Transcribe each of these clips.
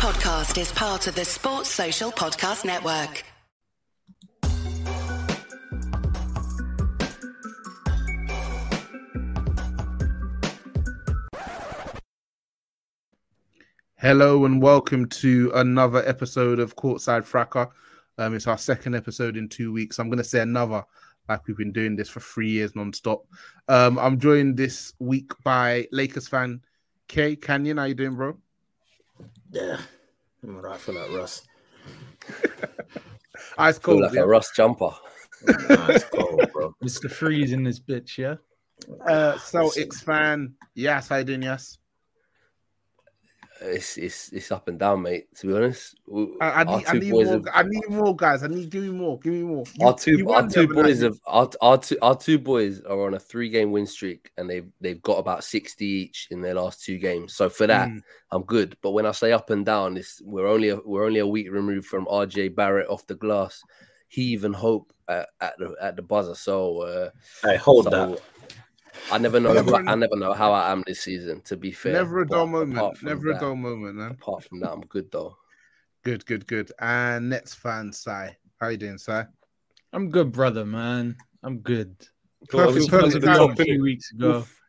podcast is part of the Sports Social Podcast Network. Hello and welcome to another episode of Courtside Fracas. Um, it's our second episode in two weeks. I'm going to say another, like we've been doing this for three years non-stop. Um, I'm joined this week by Lakers fan Kay Kanyin. How you doing, bro? Yeah, I'm alright. for that, like Russ. Ice Feel cold. like yeah? a Russ jumper. Nah, cold, bro. Mr. Freeze in this bitch, yeah? Uh, Celtics fan. Yas, how you doing? Yes. It's it's it's up and down, mate. To be honest, I, I need, I need more. have- I need more, guys. I need give me more. Give me more. You- our two our two boys have our, our two our two boys are on a three game win streak and they've they've got about 60 each in their last two games. So for that, Mm. I'm good. But when I say up and down, it's we're only a, we're only a week removed from RJ Barrett off the glass. Heave and hope at, at the at the buzzer. So uh, Hey, hold so that. I never know. Never I, I never know how I am this season. To be fair, Never a But dull apart moment. from Never a that- dull moment, man. Apart from that, I'm good though. Good, good, good. And Nets fan, Sai. How you doing, Sai? I'm good, brother, man. I'm good. I Perfect, was supposed perfect to be on a few weeks ago. Oof.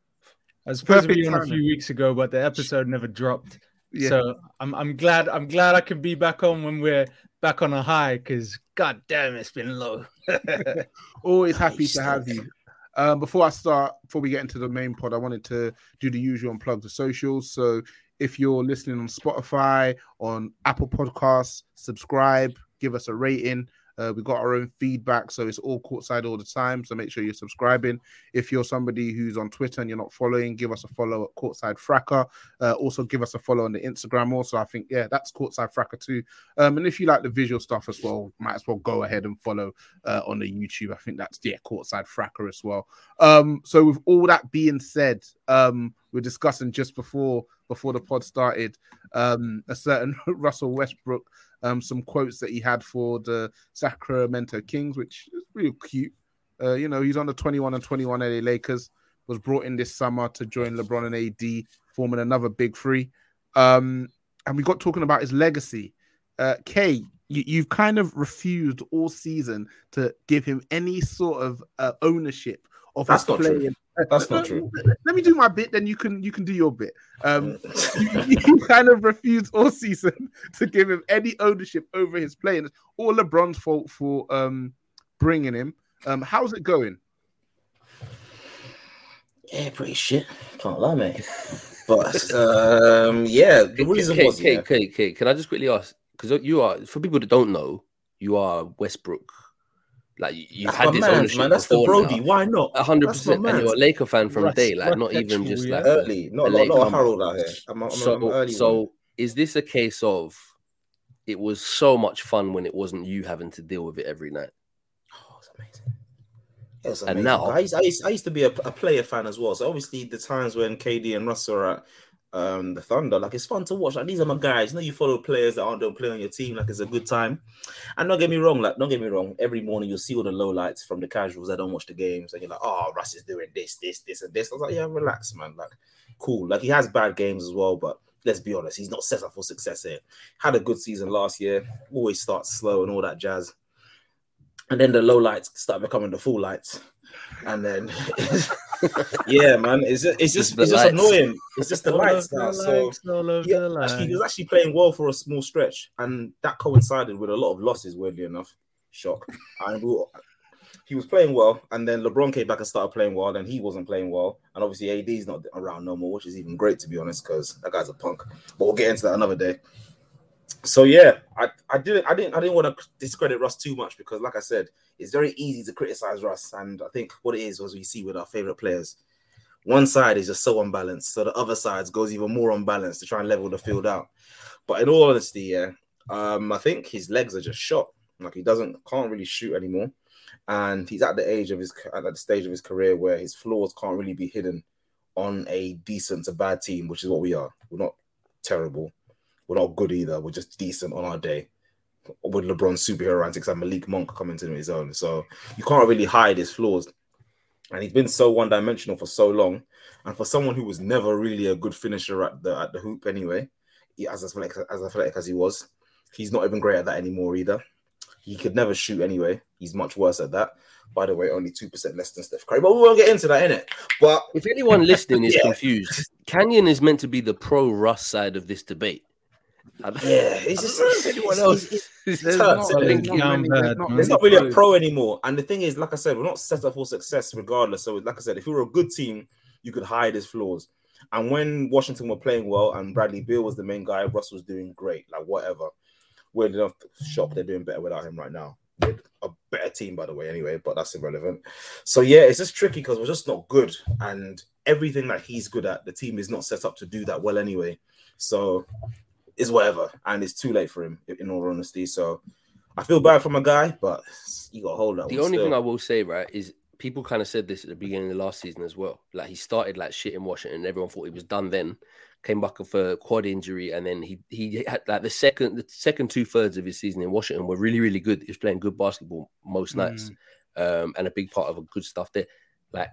I was supposed to be on a timing. few weeks ago, but the episode never dropped. Yeah. So I'm I'm glad I'm glad I can be back on when we're back on a high because god damn it's been low. Always happy to have you. Um, before I start, before we get into the main pod, I wanted to do the usual and plug the socials. So if you're listening on Spotify, on Apple Podcasts, subscribe, give us a rating. Uh, we got our own feedback, so it's all courtside all the time. So make sure you're subscribing. If you're somebody who's on Twitter and you're not following, give us a follow at Courtside Fracas. Uh, also, give us a follow on the Instagram. Also, I think yeah, that's Courtside Fracas too. Um, and if you like the visual stuff as well, might as well go ahead and follow uh, on the YouTube. I think that's yeah, Courtside Fracas as well. Um, so with all that being said, um, we're discussing just before before the pod started um, a certain Russell Westbrook, um, some quotes that he had for the Sacramento Kings, which is real cute. Uh, you know, he's on the 21 and 21 LA Lakers. Was brought in this summer to join LeBron and AD, forming another big three. Um, and we got talking about his legacy. Uh, Kay, you, you've kind of refused all season to give him any sort of uh, ownership of That's his playing. That's not true. Let me do my bit, then you can you can do your bit. Um, you, you kind of refused all season to give him any ownership over his playing. It's all LeBron's fault for um, bringing him. Um, how's it going? yeah, pretty shit. Can't lie, mate. But um, yeah, the reason Kate, was Kate, yeah, Kate, Kate, can I just quickly ask? Because you are, for people that don't know, you are Westbrook. Like you- you've had this man, ownership man. That's the before Brody. now. Why not? A hundred percent. and man. you're a Laker fan from Russ- day, like not even just like Early, not a not, late not a. Harold out here. I'm, I'm, I'm so. early so one. is this a case of it was so much fun when it wasn't you having to deal with it every night? Oh, it's amazing. Yeah, it's And amazing. now- I used, I, used, I used to be a, a player fan as well. So obviously the times when KD and Russ are at um, the Thunder, like it's fun to watch. Like these are my guys. You know, you follow players that aren't don't play on your team. Like it's a good time. And don't get me wrong. Like don't get me wrong. Every morning you'll see all the low lights from the casuals that don't watch the games, and you're like, oh, Russ is doing this, this, this, and this. I was like, yeah, relax, man. Like cool. Like he has bad games as well, but. Let's be honest, he's not set up for success here. Had a good season last year, always starts slow and all that jazz and then the low lights start becoming the full lights, and then yeah, man, it's just it's just Just the it's just lights. annoying. It's just the All lights of now. the So lights, all of yeah, the actually, he was actually playing well for a small stretch, and that coincided with a lot of losses. Weirdly enough, shock. And we were- he was playing well, and then LeBron came back and started playing well. and he wasn't playing well, and obviously AD's not around no more, which is even great to be honest, because that guy's a punk. But we'll get into that another day. So yeah, I, I didn't I didn't I didn't want to discredit Russ too much because, like I said, it's very easy to criticize Russ, and I think what it is was we see with our favorite players. One side is just so unbalanced, so the other side goes even more unbalanced to try and level the field out. But in all honesty, yeah, um, I think his legs are just shot. Like he doesn't can't really shoot anymore, and he's at the age of his at the stage of his career where his flaws can't really be hidden on a decent to bad team, which is what we are. We're not terrible. We're not good either. We're just decent on our day. With LeBron's superhero antics and Malik Monk coming to his own. So you can't really hide his flaws. And he's been so one dimensional for so long. And for someone who was never really a good finisher at the at the hoop anyway, he, as athletic as athletic as he was. He's not even great at that anymore either. He could never shoot anyway. He's much worse at that. By the way, only two percent less than Steph Curry. But we won't get into that, innit? But If anyone listening is Yeah. confused, Kanyin is meant to be the pro Russ side of this debate. I don't- yeah, I he's just anyone else he's- is There's not, isn't there's it? not Yeah, many- bad, not. It's not really a pro anymore. And the thing is, like I said, we're not set up for success regardless. So, like I said, if we were a good team, you could hide his flaws. And when Washington were playing well and Bradley Beal was the main guy, Russ was doing great. Like whatever. Weird enough, shock they're doing better without him right now. With a better team, by the way, anyway, but that's irrelevant. So yeah, it's just tricky because we're just not good. And everything that he's good at, the team is not set up to do that well anyway. So it's whatever. And it's too late for him, in all honesty. So I feel bad for my guy, but you got to hold that. The only still. thing I will say, right, is people kind of said this at the beginning of the last season as well. Like he started like shit in Washington, and everyone thought he was done then. Came back with a quad injury, and then he he had like the second the second two thirds of his season in Washington were really really good. He was playing good basketball most nights, um, and a big part of a good stuff there. Like,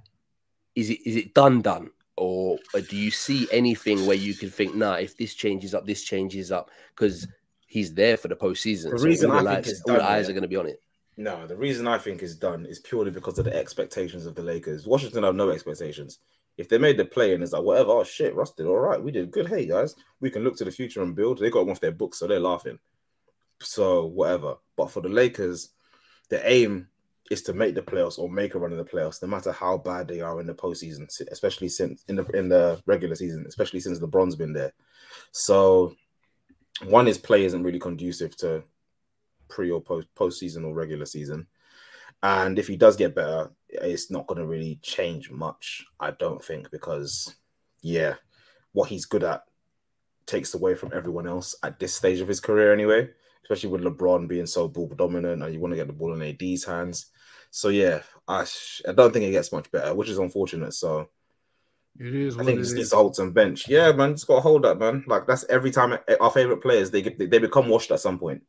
is it is it done done, or, or do you see anything where you can think, nah, if this changes up, this changes up, because he's there for the postseason. The so reason all I the, think it's all the eyes yeah. are going to be on it. No, the reason I think is done is purely because of the expectations of the Lakers. Washington have no expectations. If they made the play and it's like whatever, oh shit, Russ did all right. We did good. Hey guys, we can look to the future and build. They got him off their books, so they're laughing. So whatever. But for the Lakers, the aim is to make the playoffs or make a run in the playoffs, no matter how bad they are in the postseason, especially since in the in the regular season, especially since LeBron's been there. So one is play isn't really conducive to pre or post postseason or regular season. And if he does get better, it's not going to really change much, I don't think, because yeah, what he's good at takes away from everyone else at this stage of his career, anyway. Especially with LeBron being so ball dominant, and you want to get the ball in AD's hands. So yeah, I I don't think it gets much better, which is unfortunate. So It is I think it just needs is. to hold some bench. Yeah, man, just got to hold that, man. Like that's every time our favorite players they get they become washed at some point.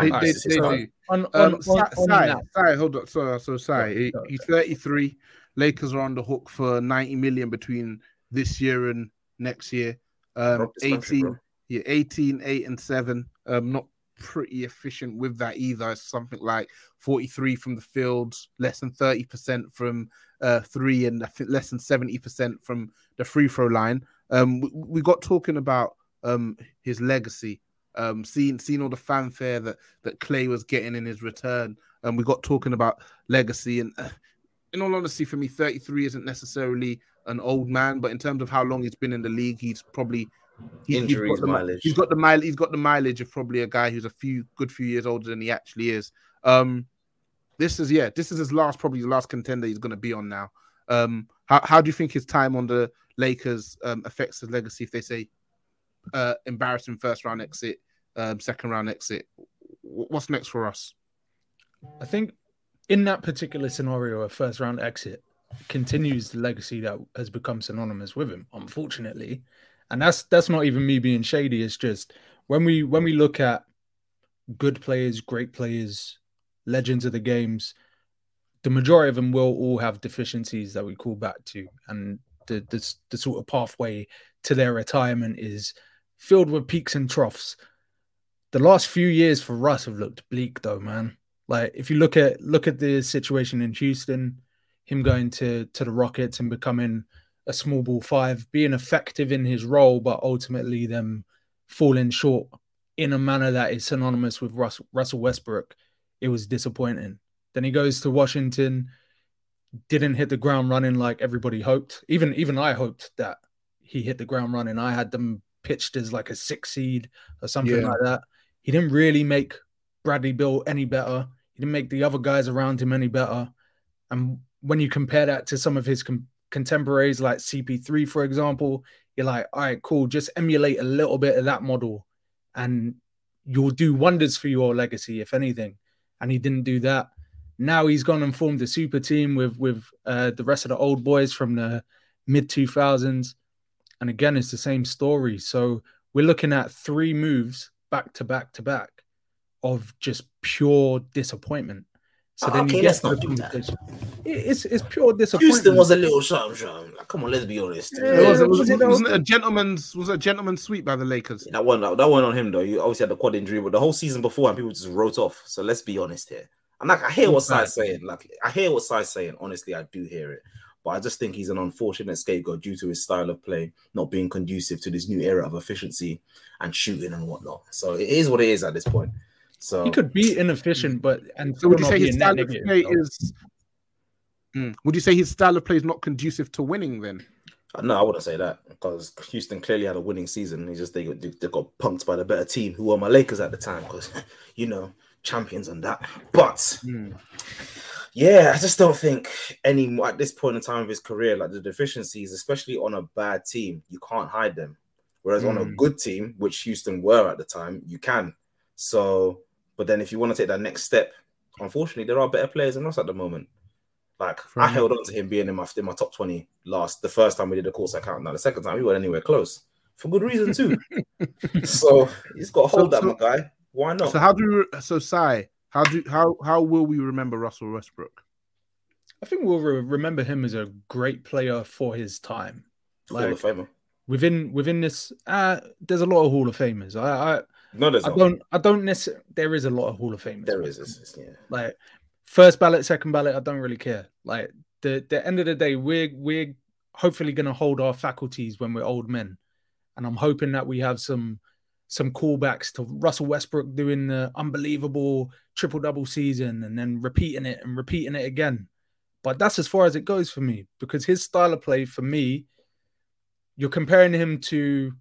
They, And they, this is they do. On, on, Um, on, Sai, on Sai, that, Sai, hold on. So, so Sai, he, Sorry, he's 33. Lakers are on the hook for 90 million between this year and next year. Um, Rock this country, 18, yeah, 18, 8, and 7. Um, not pretty efficient with that either. It's something like 43 from the field, less than 30% from uh, three, and I think less than 70% from the free throw line. Um, we, we got talking about um, his legacy, um, seeing seeing all the fanfare that that Clay was getting in his return, and we got talking about legacy. And uh, in all honesty, for me, 33 isn't necessarily an old man, but in terms of how long he's been in the league, he's probably he's Injuries, got the, mileage. He's got the mileage. He's got the mileage of probably a guy who's a few good few years older than he actually is. Um, this is yeah, this is his last probably the last contender he's going to be on now. Um, how how do you think his time on the Lakers um, affects his legacy? If they say uh, embarrassing first round exit, um, second round exit, what's next for us? I think in that particular scenario, a first round exit continues the legacy that has become synonymous with him, unfortunately. And that's that's not even me being shady. It's just when we when we look at good players, great players, legends of the games, the majority of them will all have deficiencies that we call back to, and the the, the sort of pathway to their retirement is filled with peaks and troughs. The last few years for Russ have looked bleak, though, man. Like if you look at look at the situation in Houston, him going to to the Rockets and becoming a small ball five, being effective in his role, but ultimately them falling short in a manner that is synonymous with Russ, Russell Westbrook. It was disappointing. Then he goes to Washington, didn't hit the ground running like everybody hoped. Even even I hoped that he hit the ground running. I had them pitched as like a six seed or something Yeah. like that. He didn't really make Bradley Beal any better. He didn't make the other guys around him any better. And when you compare that to some of his com- contemporaries, like CP3, for example, you're like, all right, cool. Just emulate a little bit of that model, and you'll do wonders for your legacy, if anything. And he didn't do that. Now he's gone and formed a super team with with uh, the rest of the old boys from the mid 2000s. And again, it's the same story. So we're looking at three moves back to back to back of just pure disappointment. So ah, then Okay, you get let's to not the do that. conversation. It- It's it's pure disappointment. Houston was a little sham sham. Come on, let's be honest. Yeah, It was, it was, was it wasn't it a gentleman's was it a gentleman's sweep by the Lakers. That one, that one on him though. You obviously had the quad injury, but the whole season before, and people just wrote off. So let's be honest here. And like, I hear what Fact. Sai's saying. Like, I hear what Sai's saying. Honestly, I do hear it. But I just think he's an unfortunate scapegoat due to his style of play not being conducive to this new era of efficiency and shooting and whatnot. So it is what it is at this point. So He could be inefficient, but and So would you say his style of play though. is? Mm. Would you say his style of play is not conducive to winning? Then No, I wouldn't say that because Houston clearly had a winning season. They just they got, they got punked by the better team, who were my Lakers at the time, because you know champions and that. But Mm. yeah, I just don't think any at this point in time of his career, like the deficiencies, especially on a bad team, you can't hide them. Whereas on a Mm. good team, which Houston were at the time, you can. So, but then if you want to take that next step, unfortunately, there are better players than us at the moment. Like Fair I held on to him being in my in my top twenty last the first time we did the course account. Now the second time we weren't anywhere close for good reason too. so he's got to So- hold that, so- my guy. Why not? so how do you, so Sai? How do how how will we remember Russell Westbrook? I think we'll re- remember him as a great player for his time. Hall Like of Famer. within within this, uh, there's a lot of Hall of Famers. I, I No, there's I, not. don't I don't necessarily. There is a lot of Hall of Famers. There is. Yeah. like first ballot, second ballot. I don't really care. Like the the end of the day, we're we're hopefully going to hold our faculties when we're old men, and I'm hoping that we have some some callbacks to Russell Westbrook doing the unbelievable triple double season and then repeating it and repeating it again. But that's as far as it goes for me because his style of play for me, you're comparing him to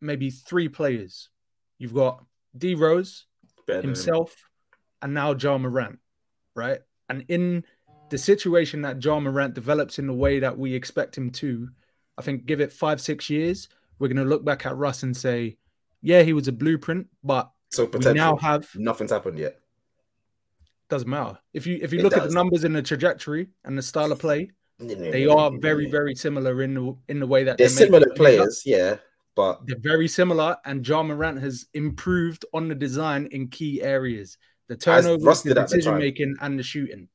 maybe three players. You've got D Rose, Better himself, and now Ja Morant, right? And in the situation that Ja Morant develops in the way that we expect him to, I think give it five, six years, we're going to look back at Russ and say, yeah, he was a blueprint, but So we now have Nothing's happened yet. doesn't matter. If you if you It look at the numbers and the trajectory and the style of play, they are very, very similar in the in the way that They're they make similar players, yeah, but They're very similar, and Ja Morant has improved on the design in key areas. The turnovers, Russ the did at the decision making, and the shooting.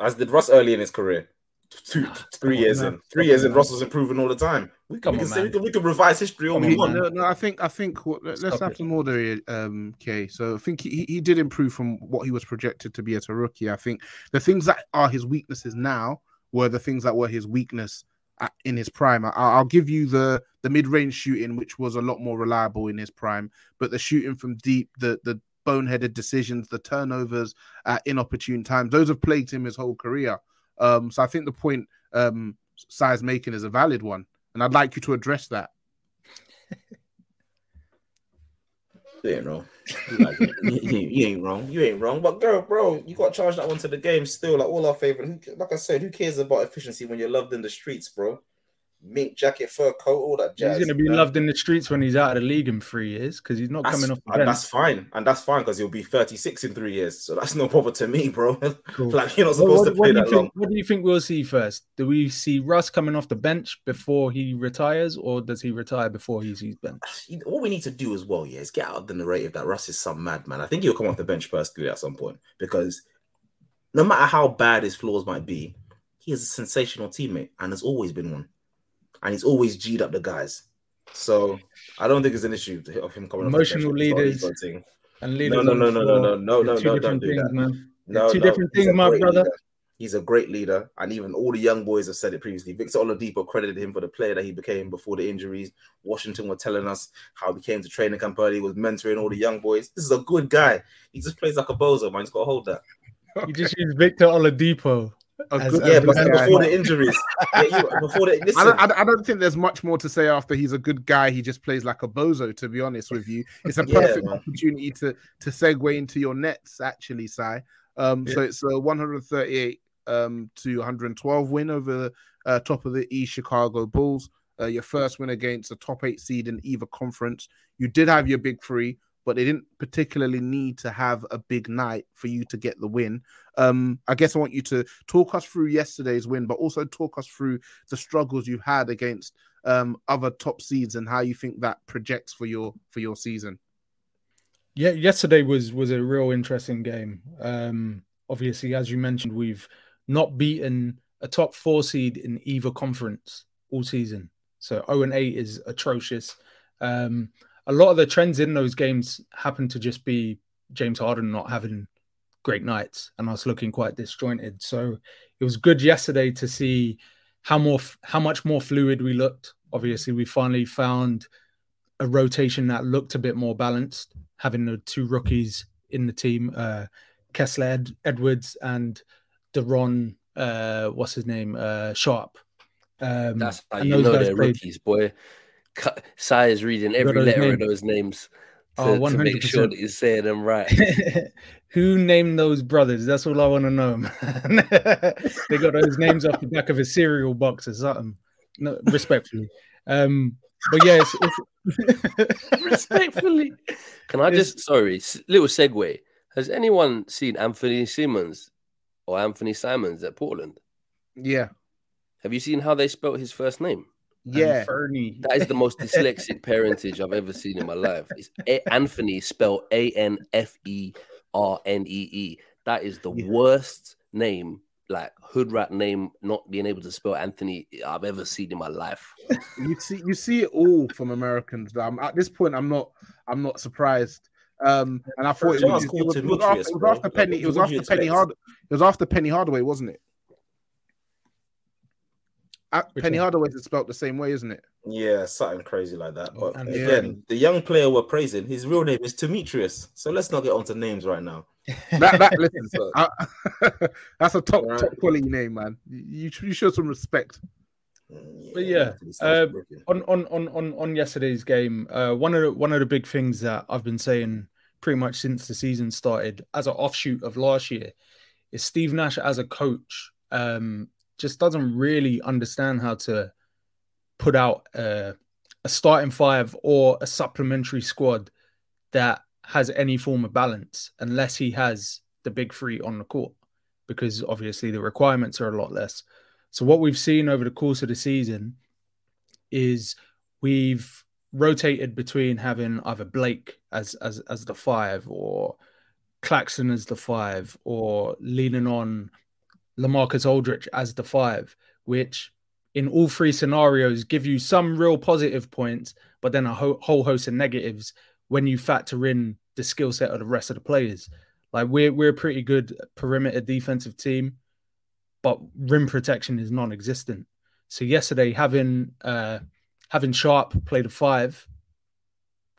as did Russ early in his career. Two, three on, years man. in, three Come years on, in, man. Russ was improving all the time. We can, Come we, can we, can, we can revise history all we want. No, no, I think I think what- let's Stop have it. some order here, um, Kay. So I think he, he did improve from what he was projected to be as a rookie. I think the things that are his weaknesses now were the things that were his weakness in his prime. I, I'll give you the the mid range shooting, which was a lot more reliable in his prime, but the shooting from deep, the the boneheaded decisions, the turnovers at inopportune times, those have plagued him his whole career. Um, so I think the point um, Sai's making is a valid one, and I'd like you to address that. You ain't wrong. You, like. You- you- you ain't wrong. You ain't wrong. But girl, bro, you got to charge that one to the game still. Like all our favorite. Like I said, who cares about efficiency when you're loved in the streets, bro? Mink jacket, fur coat, all that jazz. he's going to be loved in the streets when he's out of the league in three years because he's not That's, coming off the and bench. that's fine, and that's fine because he'll be 36 in three years, so that's no bother to me, bro. Cool. like you're not supposed what, to play that think, long. what do you think we'll see first? Do we see Russ coming off the bench before he retires, or does he retire before he sees bench? What we need to do as well, yeah, is get out of the narrative that Russ is some madman. I think he'll come off the bench personally at some point because no matter how bad his flaws might be, he is a sensational teammate and has always been one, and he's always g'd up the guys. So I don't think it's an issue of him coming off the bench Emotional leaders. And No, leaders no, no, no, no, no, no, they're no, no, don't do things, that. man. No, two no, different things, my brother. leader. He's a great leader, and even all the young boys have said it previously. Victor Oladipo credited him for the player that he became before the injuries. Washington were telling us how he came to training camp early, was mentoring all the young boys. This is a good guy. He just plays like a bozo, man. He's got to hold that. You just use Victor Oladipo. As- good- Yeah, but before the injuries, yeah, you, before the I listen, don't, I don't- I don't think there's much more to say after he's a good guy. He just plays like a bozo, to be honest with you. It's a perfect man. opportunity to to segue into your nets, actually, Sai. Um, So it's a 138 um, to 112 win over the uh, top of the East Chicago Bulls. Uh, your first win against a top eight seed in either conference. You did have your big three, but they didn't particularly need to have a big night for you to get the win. Um, I guess I want you to talk us through yesterday's win, but also talk us through the struggles you've had against um, other top seeds and how you think that projects for your for your season. Yeah, yesterday was was a real interesting game. Um, obviously, as you mentioned, we've not beaten a top four seed in either conference all season. So 0 and 8 is atrocious. Um, a lot of the trends in those games happen to just be James Harden not having great nights and us looking quite disjointed. So it was good yesterday to see how more how much more fluid we looked. Obviously, we finally found a rotation that looked a bit more balanced, having the two rookies in the team, uh, Kessler Ed- Edwards and Day'Ron, uh, what's his name, uh, Sharpe. Um, That's how you know they're played- rookies, boy. Cu- Sai is reading every letter of those names to, Oh, to make sure that you're saying them right. Who named those brothers? That's all I want to know, man. they got those names off the back of a cereal box or something. No, respectfully. Um, but yeah, it's, it's Respectfully. Can I It's- just, sorry, little segue. Has anyone seen Anthony Simmons or Anthony Simons at Portland? Yeah, Have you seen how they spelt his first name? Yeah. Fernie. That is the most dyslexic parentage I've ever seen in my life. It's A- Anthony spelled A N F E R N E E. That is the Yeah. worst name, like hood rat name, not being able to spell Anthony I've ever seen in my life. you see you see it all from Americans. Um, at this point, I'm not I'm not surprised. Um, and I thought it was, it was, it was after, it was after Penny. It was after Penny? Hard. It was after Penny Hardaway, wasn't it? Uh, Which Penny one? Hardaway is spelled the same way, isn't it? Yeah, something crazy like that. But and again, the young player we're praising, his real name is Demetrius. So let's not get onto names right now. That, that listen, So- I- that's a top Right. top quality name, man. You you show some respect. Mm, But yeah, uh, on on on on on yesterday's game, uh, one of the one of the big things that I've been saying pretty much since the season started, as an offshoot of last year, is Steve Nash as a coach um, just doesn't really understand how to put out uh, a starting five or a supplementary squad that has any form of balance, unless he has the big three on the court, because obviously the requirements are a lot less. So what we've seen over the course of the season is we've rotated between having either Blake as as as the five or Claxton as the five or leaning on LaMarcus Aldridge as the five, which in all three scenarios give you some real positive points, but then a ho- whole host of negatives when you factor in the skill set of the rest of the players. Like we're we're a pretty good perimeter defensive team, but rim protection is non-existent. So yesterday, having uh, having Sharpe play the five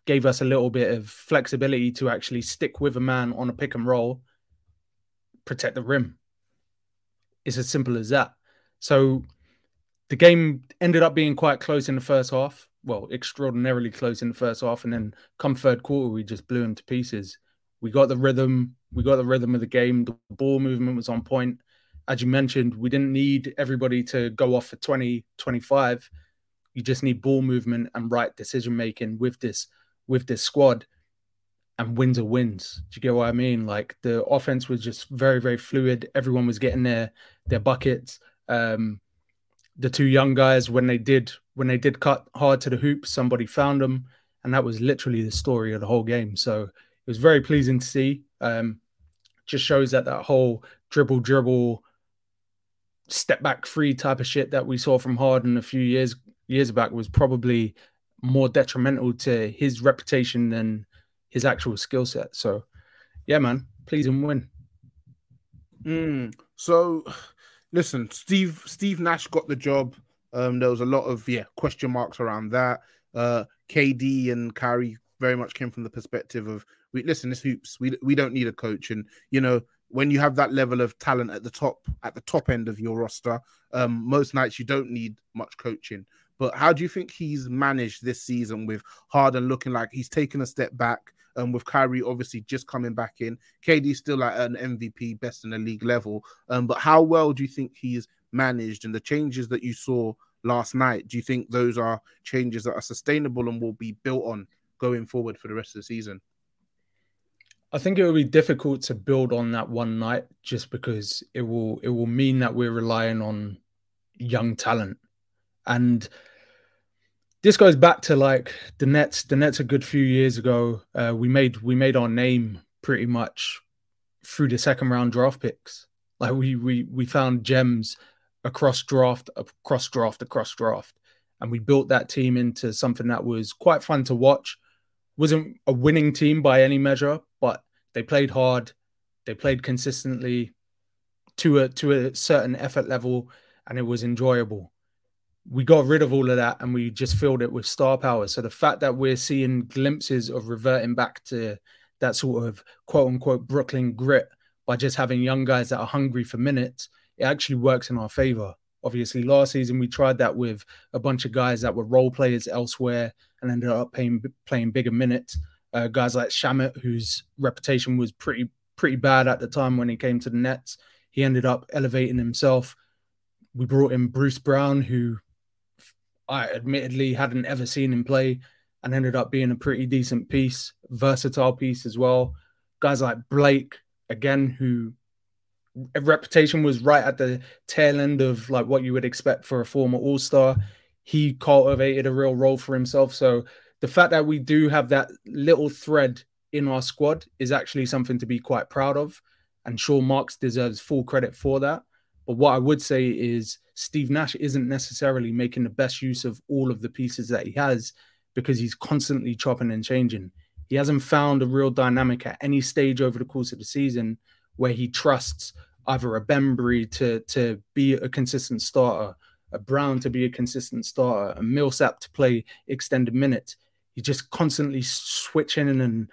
gave us a little bit of flexibility to actually stick with a man on a pick and roll, protect the rim. It's as simple as that. So the game ended up being quite close in the first half. Well, extraordinarily close in the first half, and then come third quarter, we just blew them to pieces. We got the rhythm. We got the rhythm of the game. The ball movement was on point. As you mentioned, we didn't need everybody to go off for 20, 25. You just need ball movement and right decision making with this with this squad. And wins are wins. Do you get what I mean? Like the offense was just very, very fluid. Everyone was getting their their buckets. Um, the two young guys, when they did when they did cut hard to the hoop, somebody found them, and that was literally the story of the whole game. So it was very pleasing to see. Um, just shows that that whole dribble dribble step back free type of shit that we saw from Harden a few years years back was probably more detrimental to his reputation than his actual skill set. So, yeah, man, pleasing win. Mm. So, listen, Steve Steve Nash got the job. Um, there was a lot of yeah question marks around that. Uh, KD and Kyrie very much came from the perspective of we listen, this hoops. We we don't need a coach, and you know when you have that level of talent at the top at the top end of your roster, um, most nights you don't need much coaching. But how do you think he's managed this season with Harden looking like he's taken a step back? Um, with Kyrie obviously just coming back in, KD still at an MVP, best in the league level. Um, but how well do you think he's managed and the changes that you saw last night? Do you think those are changes that are sustainable and will be built on going forward for the rest of the season? I think it will be difficult to build on that one night just because it will it will mean that we're relying on young talent. And this goes back to like the Nets. The Nets a good few years ago. Uh, we made we made our name pretty much through the second round draft picks. Like we we we found gems across draft, across draft, across draft, and we built that team into something that was quite fun to watch. wasn't a winning team by any measure, but they played hard, they played consistently to a to a certain effort level, and it was enjoyable. We got rid of all of that and we just filled it with star power. So the fact that we're seeing glimpses of reverting back to that sort of quote unquote Brooklyn grit by just having young guys that are hungry for minutes, it actually works in our favor. Obviously, last season we tried that with a bunch of guys that were role players elsewhere and ended up playing playing bigger minutes. Uh, guys like Shamet, whose reputation was pretty pretty bad at the time when he came to the Nets, he ended up elevating himself. We brought in Bruce Brown, who I admittedly hadn't ever seen him play, and ended up being a pretty decent piece, versatile piece as well. Guys like Blake, again, who reputation was right at the tail end of like what you would expect for a former All Star. He cultivated a real role for himself. So the fact that we do have that little thread in our squad is actually something to be quite proud of. And Sean Marks deserves full credit for that. But what I would say is Steve Nash isn't necessarily making the best use of all of the pieces that he has because he's constantly chopping and changing. He hasn't found a real dynamic at any stage over the course of the season where he trusts either a Bembry to to be a consistent starter, a Brown to be a consistent starter, a Millsap to play extended minutes. He's just constantly switching and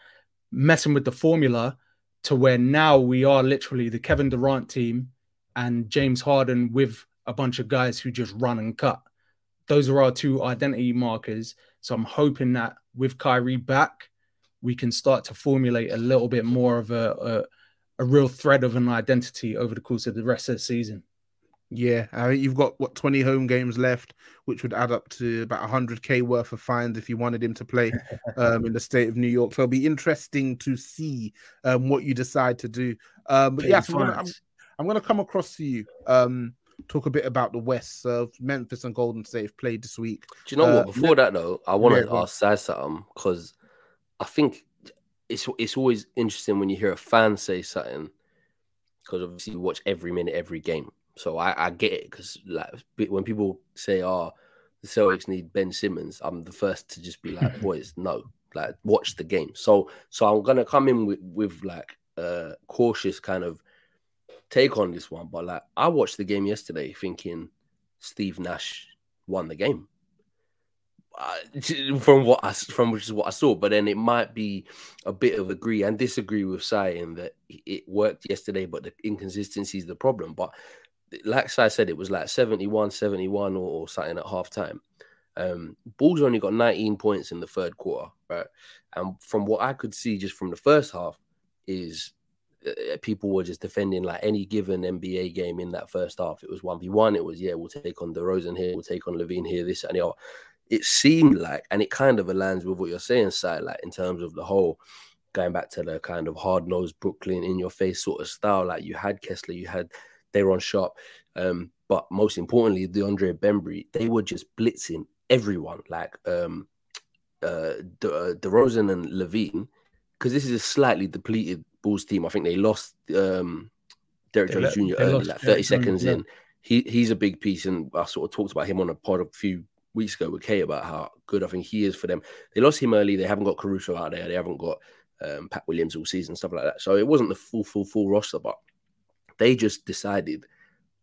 messing with the formula to where now we are literally the Kevin Durant team and James Harden with a bunch of guys who just run and cut. Those are our two identity markers. So I'm hoping that with Kyrie back, we can start to formulate a little bit more of a, a, a real thread of an identity over the course of the rest of the season. Yeah, I think you've got what 20 home games left, which would add up to about 100k worth of fines if you wanted him to play um, in the state of New York. So it'll be interesting to see um, what you decide to do. Um, but yes, I'm, I'm, I'm going to come across to you. Um, talk a bit about the West. So Memphis and Golden State have played this week. Do you know uh, what? Before that, though, I want to yeah, ask Sai something because I think it's it's always interesting when you hear a fan say something because obviously you watch every minute, every game. So I, I get it because like when people say, "Oh, the Celtics need Ben Simmons," I'm the first to just be like, "Boys, no." Like watch the game. So so I'm gonna come in with with like a cautious kind of take on this one, but like I watched the game yesterday thinking Steve Nash won the game. Uh, from what I from which is what I saw, but then it might be a bit of agree and disagree with saying that it worked yesterday, but the inconsistency is the problem. But like I said, it was like 71, 71 or, or something at half time. Um, Bulls only got 19 points in the third quarter, right? And from what I could see just from the first half, is people were just defending like any given NBA game in that first half. It was 1v1. It was, yeah, we'll take on DeRozan here, we'll take on LaVine here, this and the other. It seemed like, and it kind of aligns with what you're saying, Sai, like in terms of the whole going back to the kind of hard nosed Brooklyn in your face sort of style. Like you had Kessler, you had Day'Ron Sharpe, um, but most importantly, DeAndre Bembry, they were just blitzing everyone, like um, uh, De- uh, DeRozan and LaVine, because this is a slightly depleted Bulls team. I think they lost um, Derrick Jones Jr. early, like 30 seconds in. He he's a big piece, and I sort of talked about him on a pod a few weeks ago with Kay about how good I think he is for them. They lost him early. They haven't got Caruso out there. They haven't got um, Pat Williams all season, stuff like that. So it wasn't the full, full, full roster, but they just decided,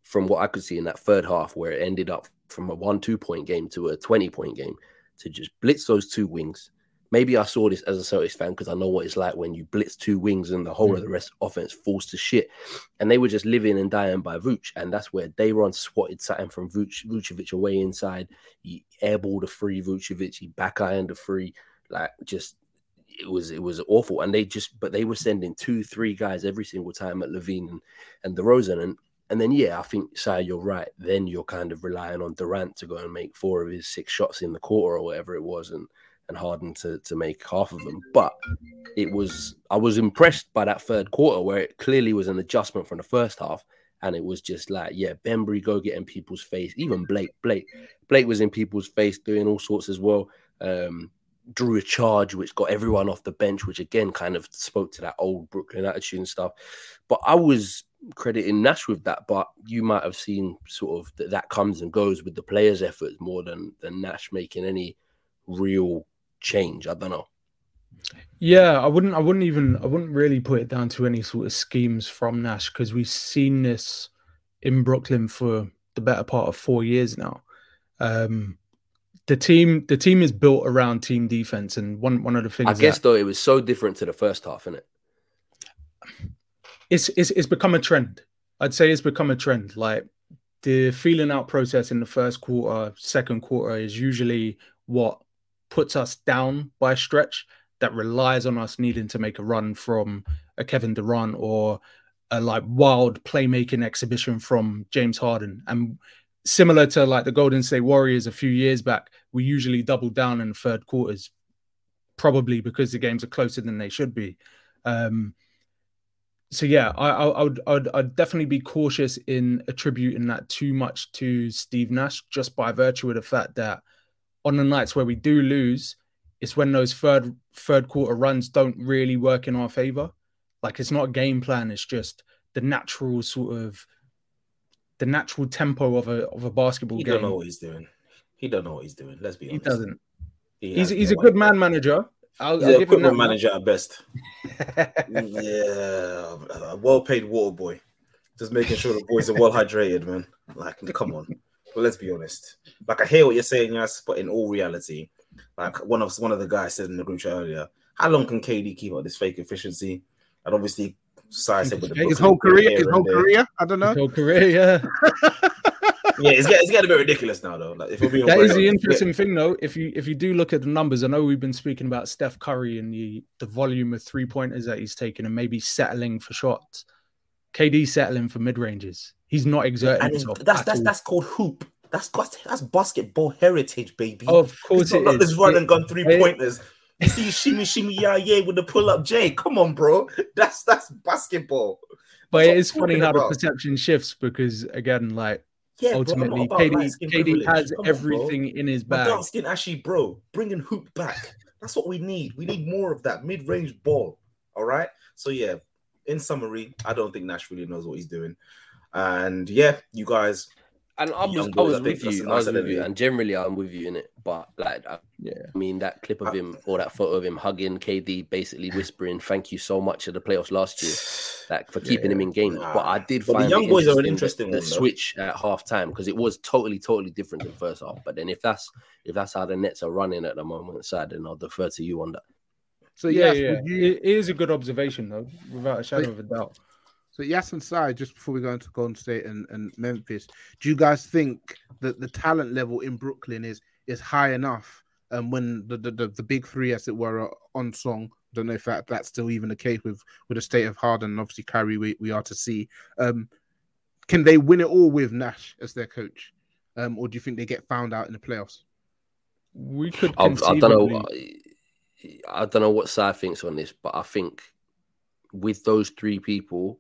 from what I could see in that third half, where it ended up from a one-two point game to a twenty-point game, to just blitz those two wings maybe I saw this as a Celtics fan because I know what it's like when you blitz two wings and the whole mm. of the rest offense falls to shit. And they were just living and dying by Vooch. And that's where Day'Ron swatted something from Vooch, Vucevic away inside. He airballed a free Vucevic. He back ironed a free. Like just it was it was awful. And they just but they were sending two, three guys every single time at LaVine and, and DeRozan. And and then yeah, I think Sai, you're right. Then you're kind of relying on Durant to go and make four of his six shots in the quarter or whatever it was. And and Harden to to make half of them. But it was I was impressed by that third quarter where it clearly was an adjustment from the first half. And it was just like, yeah, Bembry go get in people's face. Even Blake, Blake, Blake was in people's face doing all sorts as well. Um, drew a charge which got everyone off the bench, which again kind of spoke to that old Brooklyn attitude and stuff. But I was crediting Nash with that, but you might have seen sort of that that comes and goes with the players' efforts more than than Nash making any real change. I don't know. Yeah, I wouldn't. I wouldn't even. I wouldn't really put it down to any sort of schemes from Nash because we've seen this in Brooklyn for the better part of four years now. Um, the team, the team is built around team defense, and one one of the things I guess that- though it was so different to the first half, isn't it? it's, it's it's become a trend. I'd say it's become a trend. Like the feeling out process in the first quarter, second quarter is usually what puts us down by a stretch that relies on us needing to make a run from a Kevin Durant or a like wild playmaking exhibition from James Harden. And similar to like the Golden State Warriors a few years back, we usually double down in the third quarters, probably because the games are closer than they should be. Um, so yeah, I, I, I would I'd, I'd definitely be cautious in attributing that too much to Steve Nash, just by virtue of the fact that on the nights where we do lose, it's when those third third quarter runs don't really work in our favor. Like it's not a game plan; it's just the natural sort of the natural tempo of a of a basketball He game. don't know what he's doing. He don't know what he's doing. Let's be honest. he doesn't. He He's he's no a good man manager. I'll, He's I'll an give him that equipment much. manager at best. yeah, a well-paid water boy, just making sure the boys are well hydrated, man. Like, come on. But let's be honest. Like, I hear what you're saying, yes, but in all reality, like one of one of the guys said in the group chat earlier, how long can KD keep up this fake efficiency? And obviously, Sai said with the His whole career, his whole career. I don't know. His whole career, yeah. Yeah, it's getting, it's getting a bit ridiculous now, though. Like, if we're being That is real, the yeah. interesting thing, though. If you if you do look at the numbers, I know we've been speaking about Steph Curry and the the volume of three pointers that he's taking and maybe settling for shots. KD settling for mid ranges. He's not exerting And himself. that's at that's all. that's called hoop. That's that's, basketball heritage, baby. of course It's not it like is. this run and gun three it- pointers. You see shimmy shimmy yeah yeah with the pull up J. Come on, bro. That's that's basketball. but That's it is funny how the perception shifts because again, like Yeah, ultimately, bro, not about KD KD has Come on, everything in his bag. dark skin Ashy, bro, bringing hoop back. That's what we need. We need more of that mid range ball. All right. So yeah, in summary, I don't think Nash really knows what he's doing. And yeah, you guys, And I was, I was with you. a I nice was with you, and generally I'm with you in it. But like, I, Yeah. I mean, that clip of him or that photo of him hugging KD, basically whispering "Thank you so much" at the playoffs last year, like for keeping him in games. But I did But the young boys are an interesting interesting the, one, the switch at half time because it was totally, totally different in first half. But then if that's if that's how the Nets are running at the moment, Sai, then I'll defer to you on that. So yeah, yes, yeah. you, It, it is a good observation though, without a shadow of a doubt. So yes, and Sai, just before we go into Golden State and, and Memphis, do you guys think that the talent level in Brooklyn is is high enough? And when the, the, the, the big three, as it were, are on song, don't know if that, that's still even the case with with the state of Harden and obviously Kyrie. We, we are to see. Um, can they win it all with Nash as their coach, um, or do you think they get found out in the playoffs? We could. I, I don't know. I, don't know what Sai thinks on this, but I think with those three people,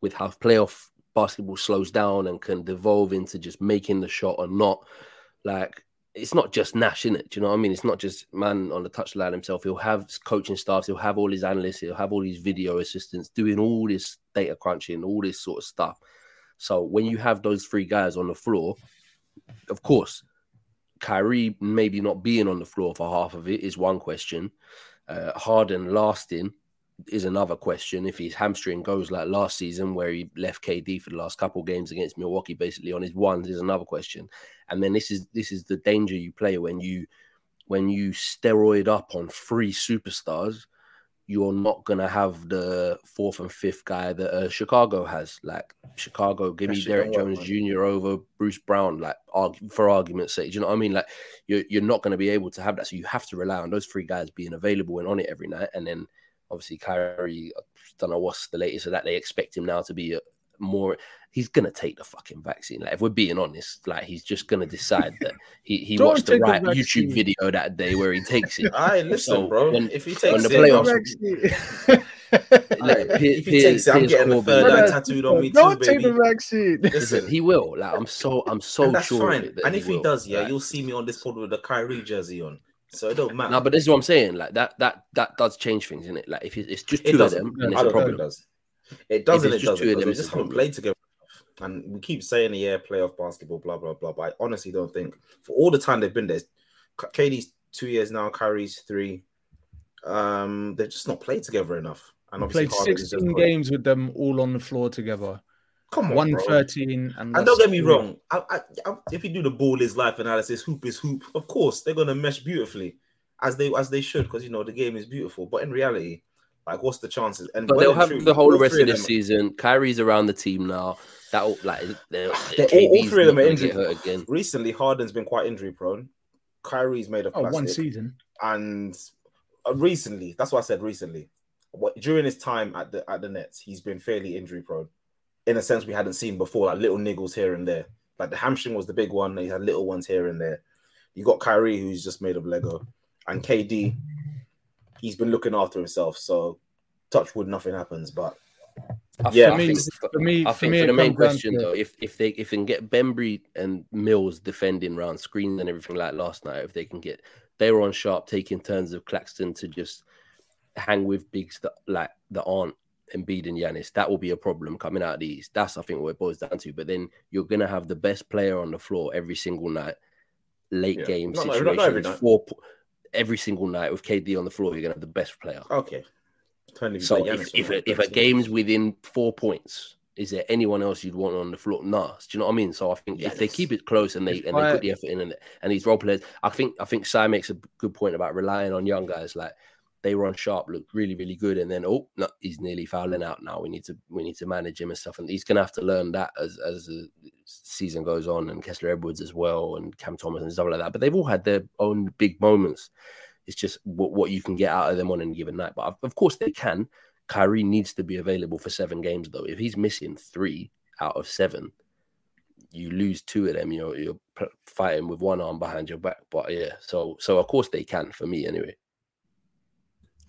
with how playoff basketball slows down and can devolve into just making the shot or not, like it's not just Nash in it. Do you know what I mean? It's not just man on the touchline himself. He'll have coaching staffs. He'll have all his analysts. He'll have all these video assistants doing all this data crunching, all this sort of stuff. So when you have those three guys on the floor, of course, Kyrie maybe not being on the floor for half of it is one question. Uh, Harden lasting is another question. If his hamstring goes like last season, where he left KD for the last couple games against Milwaukee, basically on his ones, is another question. And then this is this is the danger you play when you when you steroid up on three superstars. You're not gonna have the fourth and fifth guy that uh, Chicago has. Like Chicago, give me Derrick Jones. Jr. over Bruce Brown. Like arg- for argument's sake, do you know what I mean? Like you're you're not going to be able to have that. So you have to rely on those three guys being available and on it every night. And then obviously Kyrie, I don't know what's the latest of that. They expect him now to be a, more. He's gonna take the fucking vaccine. Like if we're being honest, like he's just gonna decide that he he Don't watched the take the right. YouTube video that day where he takes it. I listen, So, bro. when- if he when takes the it, playoffs- I'll- Like, if Piers- he takes it, I'm Piers getting the Corbyn- third eye tattooed on me too, Don't take baby. the vaccine. Listen, Listen, he will. Like I'm so I'm so and that's sure. fine. it that And if he does, yeah, Like, you'll see me on this pod with a Kyrie jersey on. so it don't matter. No, but this is what I'm saying. Like that, that, that does change things, isn't it? Like if it's just It two of them, then I it's a problem. it does. It does and it's it just doesn't. two of They just haven't played together. And we keep saying, yeah, playoff basketball, blah blah blah. But I honestly don't think for all the time they've been there, KD's two years now, Kyrie's three. Um, they've just not played together enough. And obviously, Played Harden 16 games with them all on the floor together. Come on, One bro. and And don't get me wrong. I, I, I, if you do the ball is life analysis, hoop is hoop. Of course, they're gonna mesh beautifully, as they as they should, because you know the game is beautiful. But in reality, like, what's the chances? And But they'll and have truly, the whole rest of the season. Kyrie's around the team now. That'll like they're, They're all- all three of them are injured. hurt again. Recently, Harden's been quite injury prone. Kyrie's made of Oh, plastic. one season. and uh, recently, that's why I said recently. What during his time at the at the Nets, he's been fairly injury prone, in a sense we hadn't seen before, like little niggles here and there. Like the hamstring was the big one. He had little ones here and there. You got Kyrie, who's just made of Lego, and KD. He's been looking after himself, so touch wood, nothing happens. But I Yeah, think- For me, for me, I for think me, for the main question to- though, if if they if they can get Bembry and Mills defending round screens and everything like last night, if they can get Day'Ron Sharpe taking turns of Claxton to just hang with bigs that like that aren't Embiid and Giannis, that will be a problem coming out of these. That's I think what it boils down to. But then you're gonna have the best player on the floor every single night, late Yeah. game Not- not- situations, not every night. four po- every single night with KD on the floor, you're gonna have the best player. okay, Turn if you So if, if, a, if a game's within four points, is there anyone else you'd want on the floor? Nah. Do you know what I mean? So I think if they keep it close and they If and they I- put the effort in and, and these role players, I think I think Sai makes a good point about relying on young guys. Like Day'Ron Sharpe, look really really good, and then oh no, he's nearly fouling out now. We need to we need to manage him and stuff, and he's gonna have to learn that as as the season goes on, and Kessler Edwards as well, and Cam Thomas and stuff like that. But they've all had their own big moments. It's just what, what you can get out of them on any given night. But of- of course they can. Kyrie needs to be available for seven games though. If he's missing three out of seven, you lose two of them. You're you're fighting with one arm behind your back. But yeah, so so of course they can for me anyway.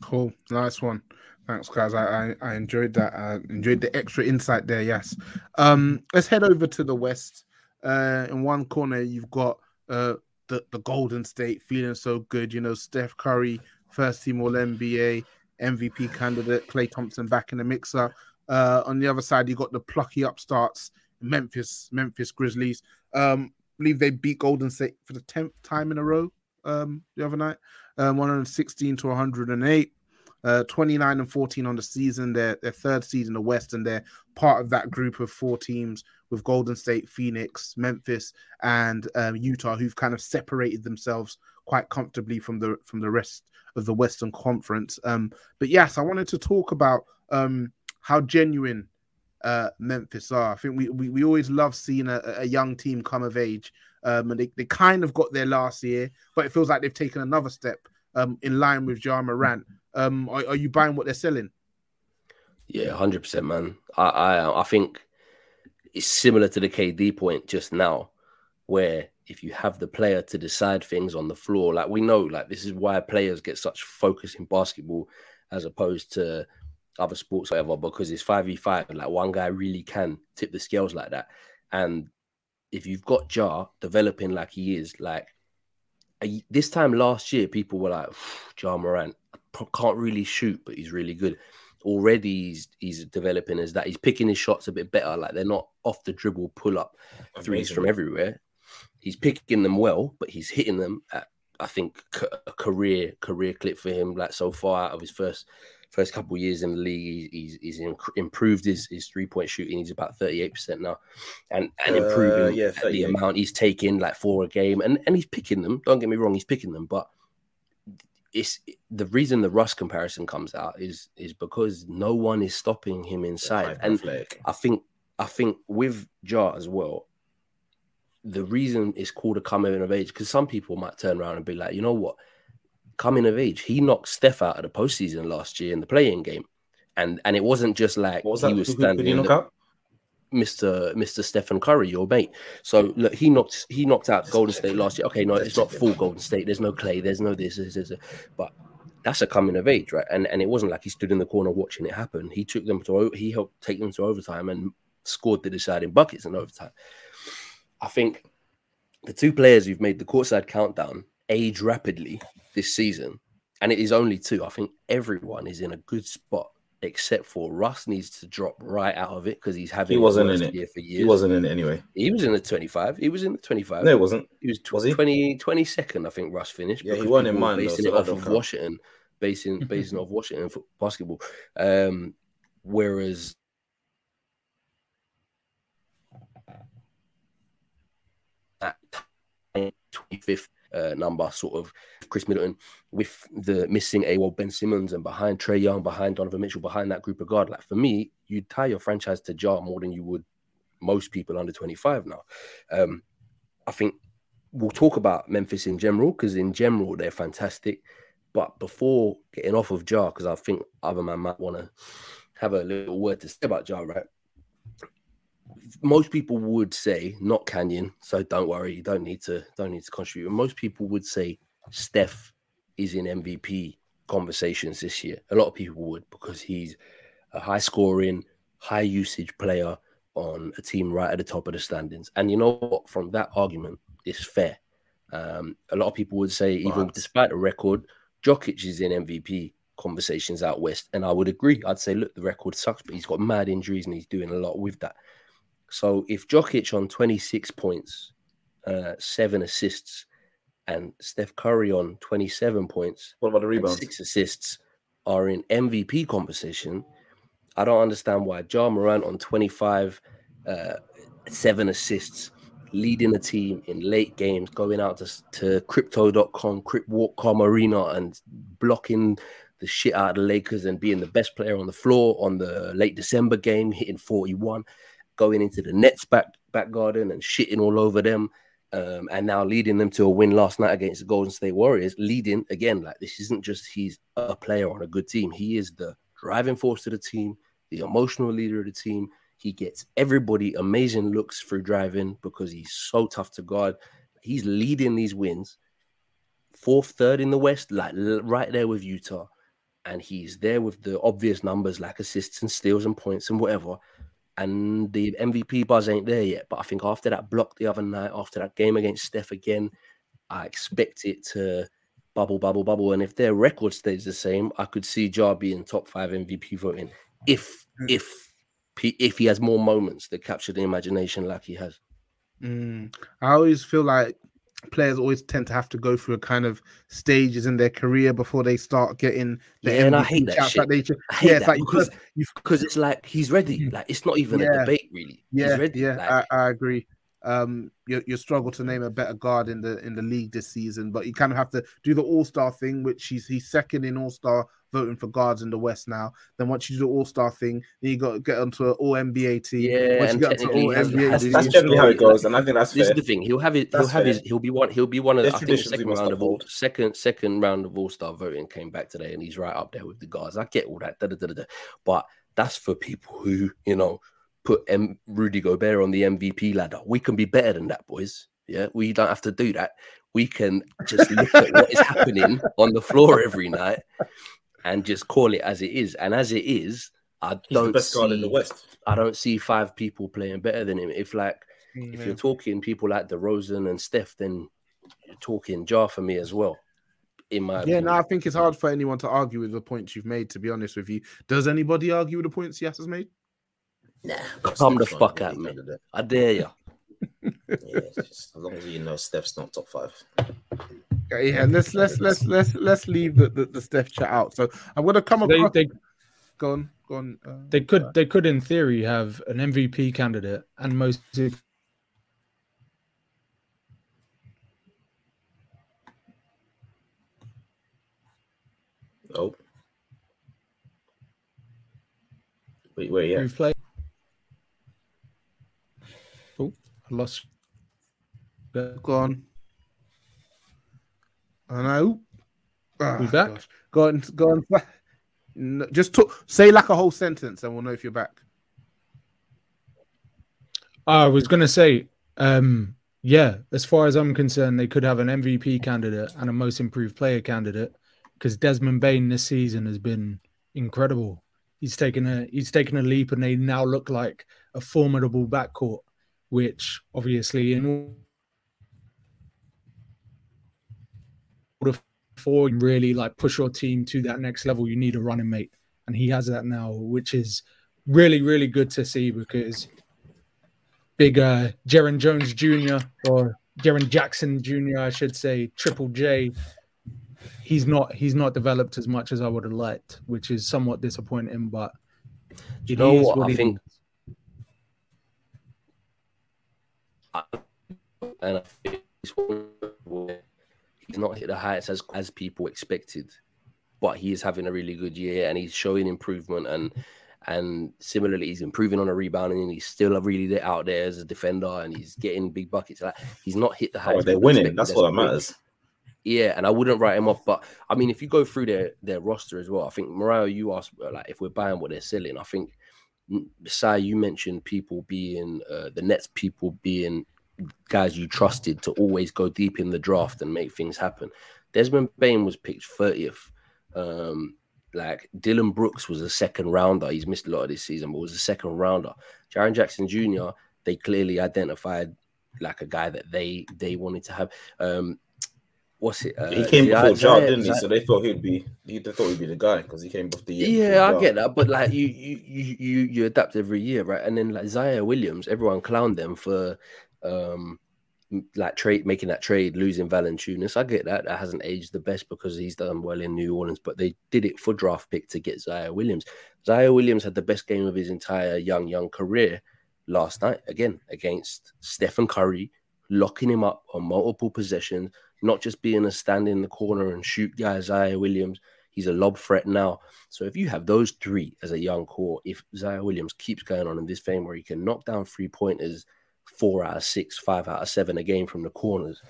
Cool, nice one. Thanks, guys. I I, I enjoyed that. I enjoyed the extra insight there. Yes. Um, let's head over to the west. Uh, in one corner, you've got uh the the Golden State feeling so good. You know, Steph Curry, first team All NBA, MVP candidate, Klay Thompson back in the mixer. Uh, on the other side, you got the plucky upstarts, Memphis, Memphis Grizzlies. Um, believe they beat Golden State for the tenth time in a row. Um, the other night, um, 116 to 108. Uh, 29 and 14 on the season. They're their third seed in the West, and they're part of that group of four teams with Golden State, Phoenix, Memphis, and um, Utah, who've kind of separated themselves quite comfortably from the from the rest of the Western Conference. Um, but yes, I wanted to talk about um, how genuine uh, Memphis are. I think we, we, we always love seeing a, a young team come of age, um, and they, they kind of got there last year, but it feels like they've taken another step um, in line with Ja Morant. Um, are, are you buying what they're selling? Yeah, hundred percent, man. I, I I think it's similar to the KD point just now, where if you have the player to decide things on the floor, like we know, like this is why players get such focus in basketball as opposed to other sports, whatever, because it's five v five. Like one guy really can tip the scales like that, and if you've got Ja developing like he is, like this time last year, people were like, Ja Morant can't really shoot, but he's really good already he's, he's developing as that. He's picking his shots a bit better. Like they're not off the dribble pull up threes Amazing. from everywhere. He's picking them well, but he's hitting them at I think a career career clip for him. Like so far out of his first first couple of years in the league, he's he's improved his his three point shooting. He's about thirty eight percent now, and and Uh, improving yeah, the amount he's taking like for a game. And and he's picking them. Don't get me wrong, he's picking them, but it's the reason the Russ comparison comes out is is because no one is stopping him inside, and Athletic. I think I think with Ja as well, the reason it's called a coming of age because some people might turn around and be like, you know what, coming of age, he knocked Steph out of the postseason last year in the play-in game, and and it wasn't just like was he was Who- who standing did he knock the, out? Mr. Mr. Stephen Curry, your mate. So look, he knocked he knocked out Golden State last year. Okay, no, it's not full Golden State. There's no Klay. There's no this. this, this, this. But that's a coming of age, right? And and it wasn't like he stood in the corner watching it happen. He took them to he helped take them to overtime and scored the deciding buckets in overtime. I think the two players who've made the courtside countdown age rapidly this season, and it is only two. I think everyone is in a good spot except for Russ needs to drop right out of it because he's having He wasn't in it. year for years. He wasn't in it anyway. He was in the 25. He was in the 25. No, it wasn't. He was, tw- Was he? 20, 22nd, I think Russ finished. Yeah, he weren't in were mine, though, so it off of count. Washington, basing basing off Washington for basketball. Um, whereas that 25th uh, number, sort of Khris Middleton, with the missing AWOL Ben Simmons and behind Trae Young, behind Donovan Mitchell, behind that group of guard. Like for me, you'd tie your franchise to Ja more than you would most people under 25 now. Um, I think we'll talk about Memphis in general because in general they're fantastic. But before getting off of Ja, because I think other man might want to have a little word to say about Ja, right? Most people would say not Kanyin, so don't worry, you don't need to don't need to contribute. Most people would say Steph is in MVP conversations this year. A lot of people would because he's a high scoring, high usage player on a team right at the top of the standings. And you know what? From that argument, it's fair. Um, a lot of people would say, even despite the record, Jokic is in MVP conversations out west. And I would agree. I'd say, look, the record sucks, but he's got mad injuries and he's doing a lot with that. So if Jokic on 26 points, uh, seven assists, and Steph Curry on 27 points, What about the rebounds? six assists are in MVP conversation. I don't understand why Ja Morant on 25, uh, seven assists, leading the team in late games, going out to, to crypto.com, cryptwalk.com arena and blocking the shit out of the Lakers and being the best player on the floor on the late December game, hitting 41, going into the Nets back back garden and shitting all over them. Um, and now leading them to a win last night against the Golden State Warriors. Leading again, like this isn't just he's a player on a good team. He is the driving force of the team, the emotional leader of the team. He gets everybody amazing looks through driving because he's so tough to guard. He's leading these wins, fourth, third in the West, like right there with Utah, and he's there with the obvious numbers like assists and steals and points and whatever. And the MVP buzz ain't there yet. But I think after that block the other night, after that game against Steph again, I expect it to bubble, bubble, bubble. And if their record stays the same, I could see Ja being top five MVP voting if Mm. if if he has more moments that capture the imagination like he has. Mm. I always feel like players always tend to have to go through a kind of stages in their career before they start getting the Yeah, and I hate that shit. hate yeah, it's that like because because it's like he's ready. Hmm. Like it's not even Yeah. a debate really. Yeah, he's ready. yeah, Like, I, I agree. Um, you you struggle to name a better guard in the in the league this season, but you kind of have to do the All Star thing, which he's he's second in All Star voting for guards in the West now. Then once you do the All Star thing, then you got to get onto an All NBA team. Yeah, once you get onto All NBA, has- team, That's He's generally how it goes, and I think that's this fair. is the thing. He'll have it. He'll That's have his. He'll be one. He'll be one of. There's I think the second round of all second second round of All Star voting came back today, and he's right up there with the guards. I get all that. Da, da, da, da, da. But that's for people who you know put M- Rudy Gobert on the MVP ladder. We can be better than that, boys. Yeah, we don't have to do that. We can just look at what is happening on the floor every night and just call it as it is. And as it is, I He's don't the best see, guard in the West. I don't see five people playing better than him. If like if you're talking people like DeRozan and Steph, then you're talking Ja for me as well. In my Yeah, opinion. no, I think it's hard for anyone to argue with the points you've made. To be honest with you, does anybody argue with the points Yas has made? Nah, Come the fuck not at really me. good at that. I dare you. Yeah, just, as long as you know Steph's not top five. Okay, yeah, let's let's let's let's let's leave the, the, the Steph chat out. So I'm gonna come They, across. they Go on, go on. Uh, they could they could in theory have an MVP candidate and most Oh. Wait, wait, yeah. improved play. Oh, I lost. Go on. I know. Ah, We back? gosh. Go on, go on. No, Just talk, say like a whole sentence, and we'll know if you're back. I was going to say, um, yeah, as far as I'm concerned, they could have an MVP candidate and a most improved player candidate because Desmond Bane this season has been incredible. He's taken a he's taken a leap, and they now look like a formidable backcourt, which obviously in order for and really like push your team to that next level, you need a running mate, and he has that now, which is really really good to see because big uh Jaren Jones Jr. or Jaren Jackson Jr. I should say, Triple J. He's not he's not developed as much as I would have liked, which is somewhat disappointing. But you know what? what I think, and I think he's not hit the heights as as people expected, but he is having a really good year and he's showing improvement and and similarly he's improving on a rebounding and he's still really out there as a defender and he's getting big buckets. Like he's not hit the oh, heights. Oh, they're winning. That's what that matters. Yeah, and I wouldn't write him off, but I mean, if you go through their their roster as well, I think Morayo, you asked like if we're buying what they're selling. I think Sai, you mentioned people being uh, the Nets, people being guys you trusted to always go deep in the draft and make things happen. Desmond Bane was picked 30th. Um, like Dillon Brooks was a second rounder. He's missed a lot of this season, but was a second rounder. Jaren Jackson Jr. They clearly identified like a guy that they they wanted to have. Um, what's it? Uh, he came before Ja, didn't he? So they thought he'd be. They thought he'd be the guy because he came before the year. Yeah, I get that, but like you, you, you, you, you adapt every year, right? And then like Ziaire Williams, everyone clowned them for um like trade making that trade, losing Valanciunas. I get that. That hasn't aged the best because he's done well in New Orleans, but they did it for draft pick to get Ziaire Williams. Ziaire Williams had the best game of his entire young, young career last night, again, against Stephen Curry, locking him up on multiple possessions, not just being a stand in the corner and shoot guy Ziaire Williams. He's a lob threat now. So if you have those three as a young core, if Ziaire Williams keeps going on in this fame where he can knock down three pointers – four out of six, five out of seven a game from the corners.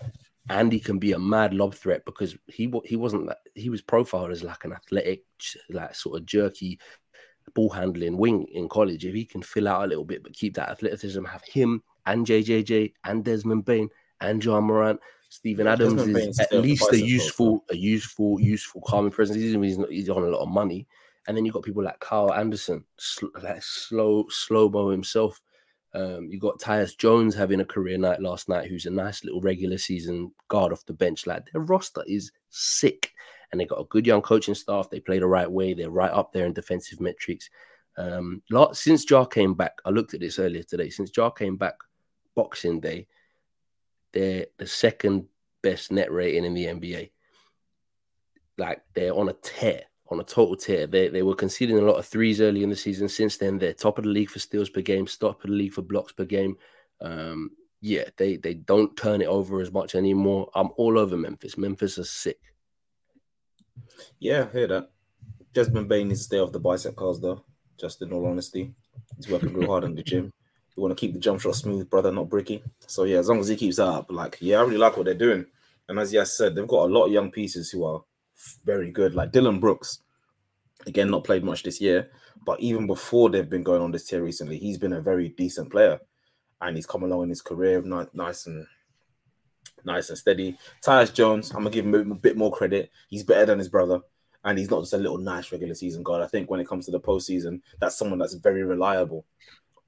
And he can be a mad lob threat because he he wasn't he was profiled as like an athletic, like sort of jerky ball handling wing in college. If he can fill out a little bit but keep that athleticism, have him and JJJ and Desmond Bane and Ja Morant, Steven Adams is at least a useful, a useful, useful calming presence. He's, he's, not, he's on a lot of money. And then you've got people like Carl Anderson, sl- like slow, slow mo himself. Um, you got Tyus Jones having a career night last night, who's a nice little regular season guard off the bench. Like their roster is sick, and they got a good young coaching staff. They play the right way. They're right up there in defensive metrics. Um, since Ja came back, I looked at this earlier today. Since Ja came back, Boxing Day, they're the second best net rating in the NBA. Like they're on a tear on a total tear. They, they were conceding a lot of threes early in the season. Since then, they're top of the league for steals per game, top of the league for blocks per game. Um, yeah, they they don't turn it over as much anymore. I'm all over Memphis. Memphis is sick. Yeah, I hear that. Desmond Bane needs to stay off the bicep curls, though. Just in all honesty, he's working real hard in the gym. You want to keep the jump shot smooth, brother, not bricky. So yeah, as long as he keeps that up, like yeah, I really like what they're doing. And as Yas said, they've got a lot of young pieces who are very good. Like Dillon Brooks, again, not played much this year, but even before they've been going on this tier recently, he's been a very decent player, and he's come along in his career nice and nice and steady. Tyus Jones, I'm gonna give him a bit more credit. He's better than his brother, and he's not just a little nice regular season guard. I think when it comes to the postseason, that's someone that's very reliable.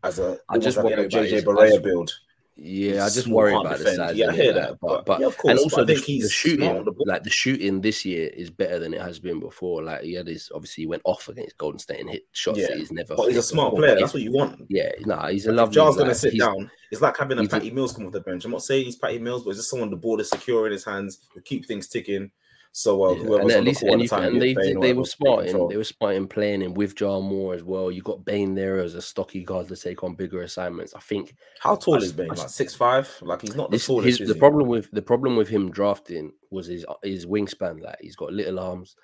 As a I just like a JJ Barea build. Yeah, I just worry about defend. the size. Yeah, I hear that, but, but, yeah, course, and also the, the shooting, the like the shooting this year is better than it has been before. Like he had his obviously he went off against Golden State and hit shots yeah. that he's never. But he's a smart before. player. That's what you want. Yeah, nah, he's a lovely. If gonna sit down. It's like having a Patty Mills come off the bench. I'm not saying he's Patty Mills, but it's just someone the ball is secure in his hands, who keep things ticking. So uh, yeah. and at least and, you, and they, they, they were smart in they were smart in playing in with Ja Moore as well. You got Bane there as a stocky guard to take on bigger assignments. I think. How tall I, is Bane? I, like six five? Like he's not the this, tallest. His, the problem with the problem with him drafting was his his wingspan. Like he's got little arms.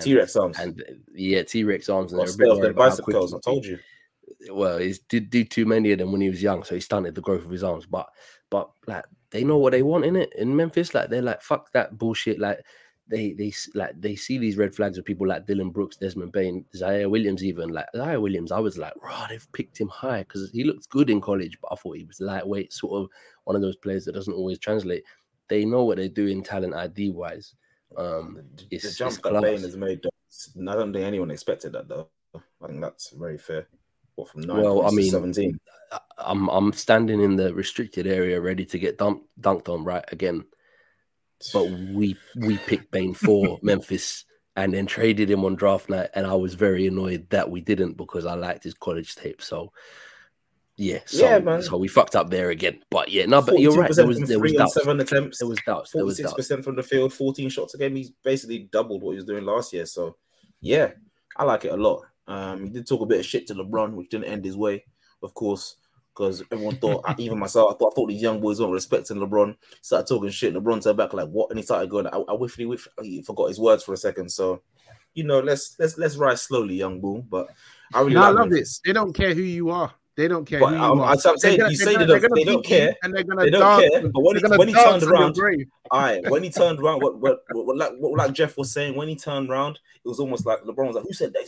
T Rex arms. And yeah, T Rex arms. And they're a bit bicycles. I told you. Well, he did do too many of them when he was young, so he stunted the growth of his arms. But but like they know what they want in it in Memphis. Like they're like fuck that bullshit. Like they they like they see these red flags of people like Dillon Brooks, Desmond Bane, Ziaire Williams, even like Ziaire Williams. I was like, right, they've picked him high because he looked good in college, but I thought he was lightweight, sort of one of those players that doesn't always translate. They know what they're doing talent ID wise. Um, the, the jump that Bane has made, I don't think anyone expected that though. I think that's very fair. What from nine well, I mean, seventeen. I'm I'm standing in the restricted area, ready to get dumped, dunked on. Right again, but we we picked Bane for Memphis and then traded him on draft night, and I was very annoyed that we didn't because I liked his college tape. So yeah, so, Yeah, man. so we fucked up there again. But yeah, no, but you're right. There was there was doubts. seven attempts. There was doubts. There was Forty-six doubts. percent from the field, fourteen shots a game. He's basically doubled what he was doing last year. So, yeah, I like it a lot. Um, he did talk a bit of shit to LeBron, which didn't end his way, of course, because everyone thought, even myself, I thought, I thought these young boys weren't respecting LeBron. Started talking shit. LeBron turned back like, "What?" And he started going, "I, I whiffly whiff." He forgot his words for a second. So, you know, let's let's let's rise slowly, young bull. But I really No, I love it. Memphis. They don't care who you are. They don't care But who you um, as I'm saying, They're you gonna- say they don't, they don't gonna beat you care. and they're gonna They don't dance. care. But when he, when he turned around, all right, when he turned around, what what, what, what, like, what like Jeff was saying, when he turned around, it was almost like LeBron was like, "Who said that?"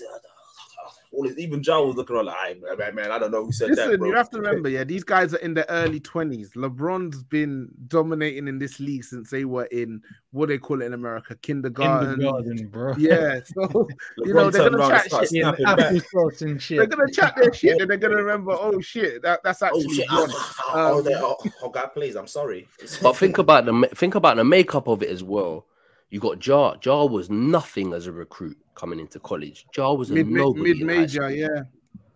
He said, All this, even Joe was looking around like, "All right, man, I don't know who said that." Listen, Bro. you have to remember, yeah, these guys are in their early twenties. LeBron's been dominating in this league since they were in what they call it in America, kindergarten. Kindergarten, bro. Yeah, so you know they're gonna chat shit. In snapping back. applesauce and shit. They're gonna chat their shit, and they're gonna remember, oh shit, that, that's Oh actually shit! Bron. Oh, oh, Um, they- oh, oh, God, please, I'm sorry. But think about the think about the makeup of it as well. You got Ja. Ja was nothing as a recruit coming into college. Ja was a mid nobody. mid major, yeah.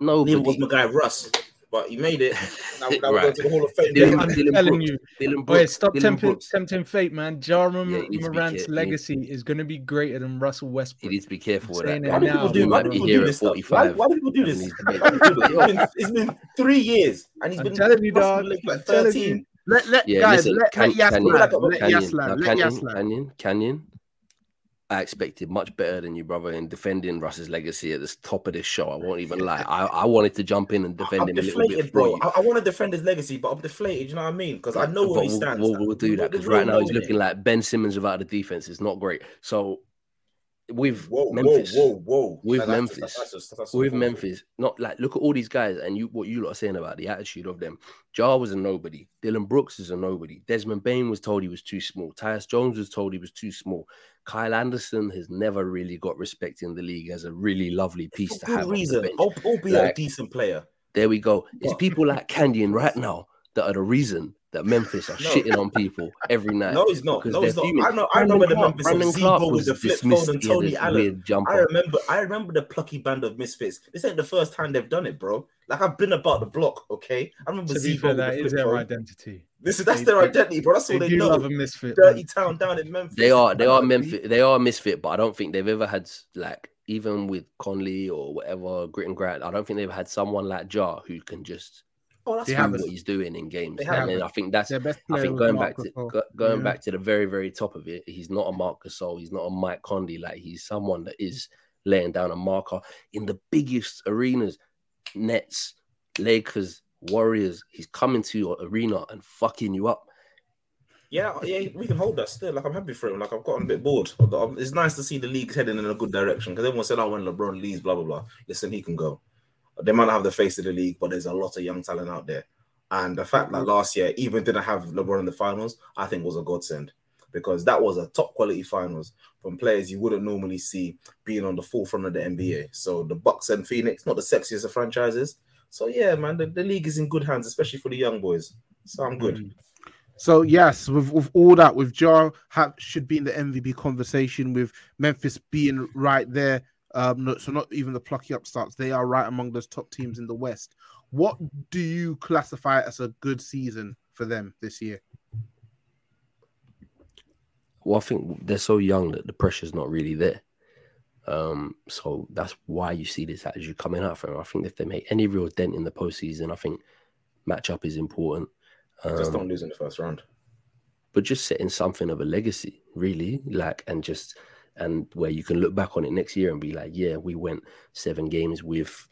Nobody. Neither was my guy Russ, but he made it. Now, now we're Right. going to the Hall of Fame. Dillon, I'm Dillon telling Brooks, you. Dillon Wait, Brooks, stop Dillon tempting, Brooks. tempting fate, man. Ja Mor- Yeah, he needs to be Morant's care- legacy is going to be greater than Russell You Westbrook. need to be careful with saying that. it Why do people do? We Why might do be people here do at this stuff? Why, 45. why do people do and this? these Why debates. do people do this? It's been, it's been three years, and he's I'm been telling you, Russell dog. Like I'm telling 13. Let let Yeah, guys listen, let, can, let Yas Kanyin, land. Kanyin, Let Kanyin, Yas now land. Let Kanyin, Yas land. Kanyin, Kanyin. I expected much better than you, brother, in defending Russ's legacy at the top of this show. I won't even lie. I, I wanted to jump in and defend I'm him a little bit bro. I, I want to defend his legacy, but I'm deflated. You know what I mean? Because I know But where he we'll, stands. We'll, we'll do that because right now he's knowing it. looking like Ben Simmons without the defense. It's not great. So with Whoa, Memphis, whoa, whoa, whoa! with Like, Memphis, that's- that's just- that's with Memphis, not like look at all these guys and you what you lot are saying about the attitude of them. Ja was a nobody. Dillon Brooks is a nobody. Desmond Bane was told he was too small. Tyus Jones was told he was too small. Kyle Anderson has never really got respect in the league as a really lovely piece to For have. good on the reason. I'll be a decent player. There we go. It's people like Kanyin right now that are the reason that Memphis are No. shitting on people every night. No, he's not. because No, they're he's not. fuming. I know. I know where the Clark- Memphis Brandon of Clark Z-Bo with was the flip dismissed. phone and Tony this Allen. jumper. I remember. I remember the plucky band of misfits. This ain't the first time they've done it, bro. Like I've been about the block. Okay, I remember To be Z-Bo fair, with that the is flip their phone. identity. This is that's They- their identity, bro. That's all They they, do know. love a misfit. Dirty man. town down in Memphis. They are they are Memphis they are misfit, but I don't think they've ever had like even with Conley or whatever grit and grind. I don't think they've had someone like Ja who can just Oh, that's They do fine. haven't. what he's doing in games. And then. I think that's Their best I think going back to Gasol. go, going Yeah. back to the very very top of it, he's not a Marc Gasol, he's not a Mike Conley. Like he's someone that is laying down a marker in the biggest arenas, Nets, Lakers, Warriors. He's coming to your arena and fucking you up. Yeah, yeah, we can hold that still. Like I'm happy for him. Like I've gotten a bit bored. Um, it's nice to see the league heading in a good direction because everyone said, "Oh, when LeBron leaves, blah blah blah." Listen, he can go. They might not have the face of the league, but there's a lot of young talent out there. And the fact that last year even didn't have LeBron in the finals, I think was a godsend because that was a top quality finals from players you wouldn't normally see being on the forefront of the NBA. So the Bucks and Phoenix, not the sexiest of franchises. So yeah, man, the, the league is in good hands, especially for the young boys. So I'm good. Mm. So yes, with, with all that, with Ja should be in the MVP conversation, with Memphis being right there. Um, no, so not even the plucky upstarts; they are right among those top teams in the West. What do you classify as a good season for them this year? Well, I think they're so young that the pressure's not really there. Um, so that's why you see this attitude coming out from them. I think if they make any real dent in the postseason, I think matchup is important. Just Um, don't lose in the first round. but just setting something of a legacy, really, like, and just and where you can look back on it next year and be like, yeah, we went seven games with.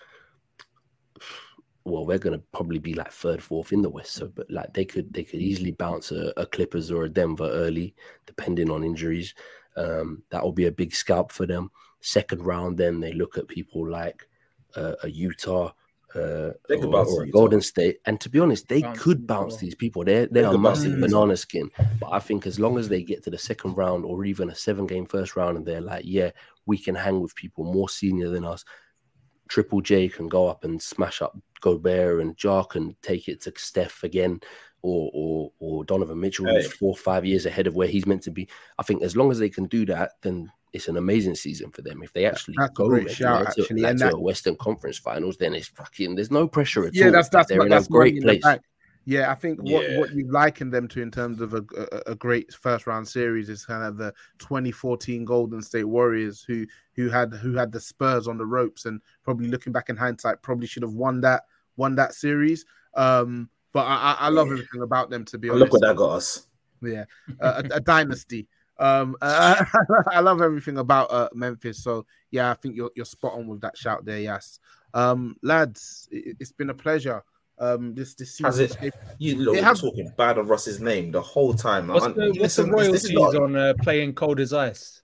Well, we're gonna probably be like third, fourth in the West. So, but like they could, they could easily bounce a, a Clippers or a Denver early, depending on injuries. Um, that will be a big scalp for them. Second round, then they look at people like uh, a Utah, uh, They could or, bounce or. Golden State. And to be honest, they Bounce could Utah. bounce these people. They're they They are massive Utah. banana skin. But I think as long as they get to the second round or even a seven game first round and they're like, yeah, we can hang with people more senior than us. Triple J can go up and smash up Gobert and Ja can take it to Steph again. or or or Donovan Mitchell, Hey. who's four or five years ahead of where he's meant to be. I think as long as they can do that, then it's an amazing season for them. If they actually That's go great like, shout, to, actually, like, and to a Western Conference Finals, then it's fucking. There's no pressure at yeah, all. that's that's They're in that's a great money in place. Yeah, I think what, Yeah. what you liken them to in terms of a, a, a great first round series is kind of the 2014 Golden State Warriors who who had who had the Spurs on the ropes and probably looking back in hindsight probably should have won that won that series. Um, but I, I, I love Yeah. everything about them to be honest. look what that got us. Yeah, a, a, a dynasty. Um, uh, I love everything about uh, Memphis. So yeah, I think you're you're spot on with that shout there. Yes, um, lads, it, it's been a pleasure. Um, this this Has season, it? You look It have- talking bad of Russ's name the whole time. man. What's the, what's the listen, this- this royalties not- on uh, playing cold as ice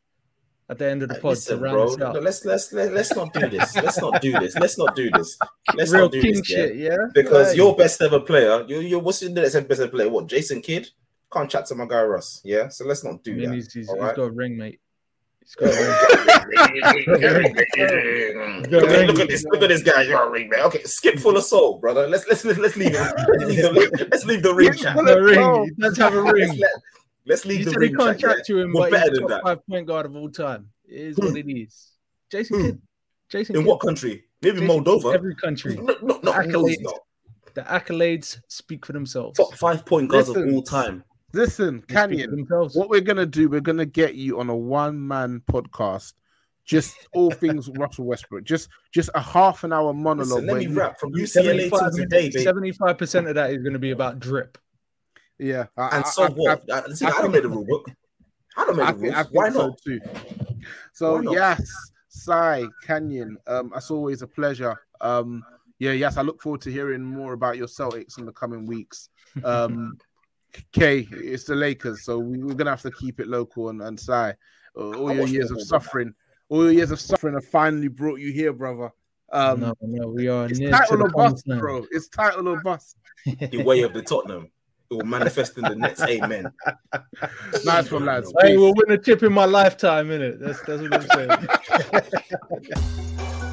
at the end of the pod Listen, to round bro. us? Let's let's let, let's not do this. Let's not do this. Let's not do this. Let's Real not do king this. yeah? shit, yeah. Because Right. your best ever player, you you what's your next best ever player? What Jason Kidd? Can't chat to my guy Russ. Yeah, so let's not I do mean, that. he's, he's, all he's right? got a ring, mate. He's got a ring. look, at, look at this, look at this guy. You're a ring, man. Okay, skip full of soul, brother. Let's let's let's leave. Let's leave the, let's leave the ring chat. full a of ring. soul. He does have a Let's, ring. let, let's He leave the said he ring can't chat. chat to him, We're but better he's than top that. five point guard of all time. It is what hmm. it is. Jason hmm. Kidd. Jason In Kidd. what country? Maybe Jason Moldova. Every country. No, no, no, no, Accolades. not. The accolades speak for themselves. Top five point guards of all time. Listen, They speak for Kanyin. What we're gonna do? We're gonna get you on a one man podcast. Just all things Russell Westbrook. Just just a half an hour monologue. Listen, let me you- rap from UCLA to today, 75% of that is going to be about drip. Yeah, I, And I- so I- what? I, see, I I, don't make the rule book. I don't make the think, rules. I think Why so not? too. So Why not? yes, Sai Kanyin, um, that's always a pleasure. Um, yeah, yes, I look forward to hearing more about your Celtics in the coming weeks. Um, K, it's the Lakers, so we, we're gonna have to keep it local. And, and Sai, uh, all your years of suffering, all your years of suffering have finally brought you here, brother. Um, no, no, we are it's near title the or bust, bro. It's title or bust. The way of the Tottenham. It will manifest in the Nets. Amen. Nice one, lads. Hey, we'll win a chip in my lifetime, innit? That's that's what I'm saying.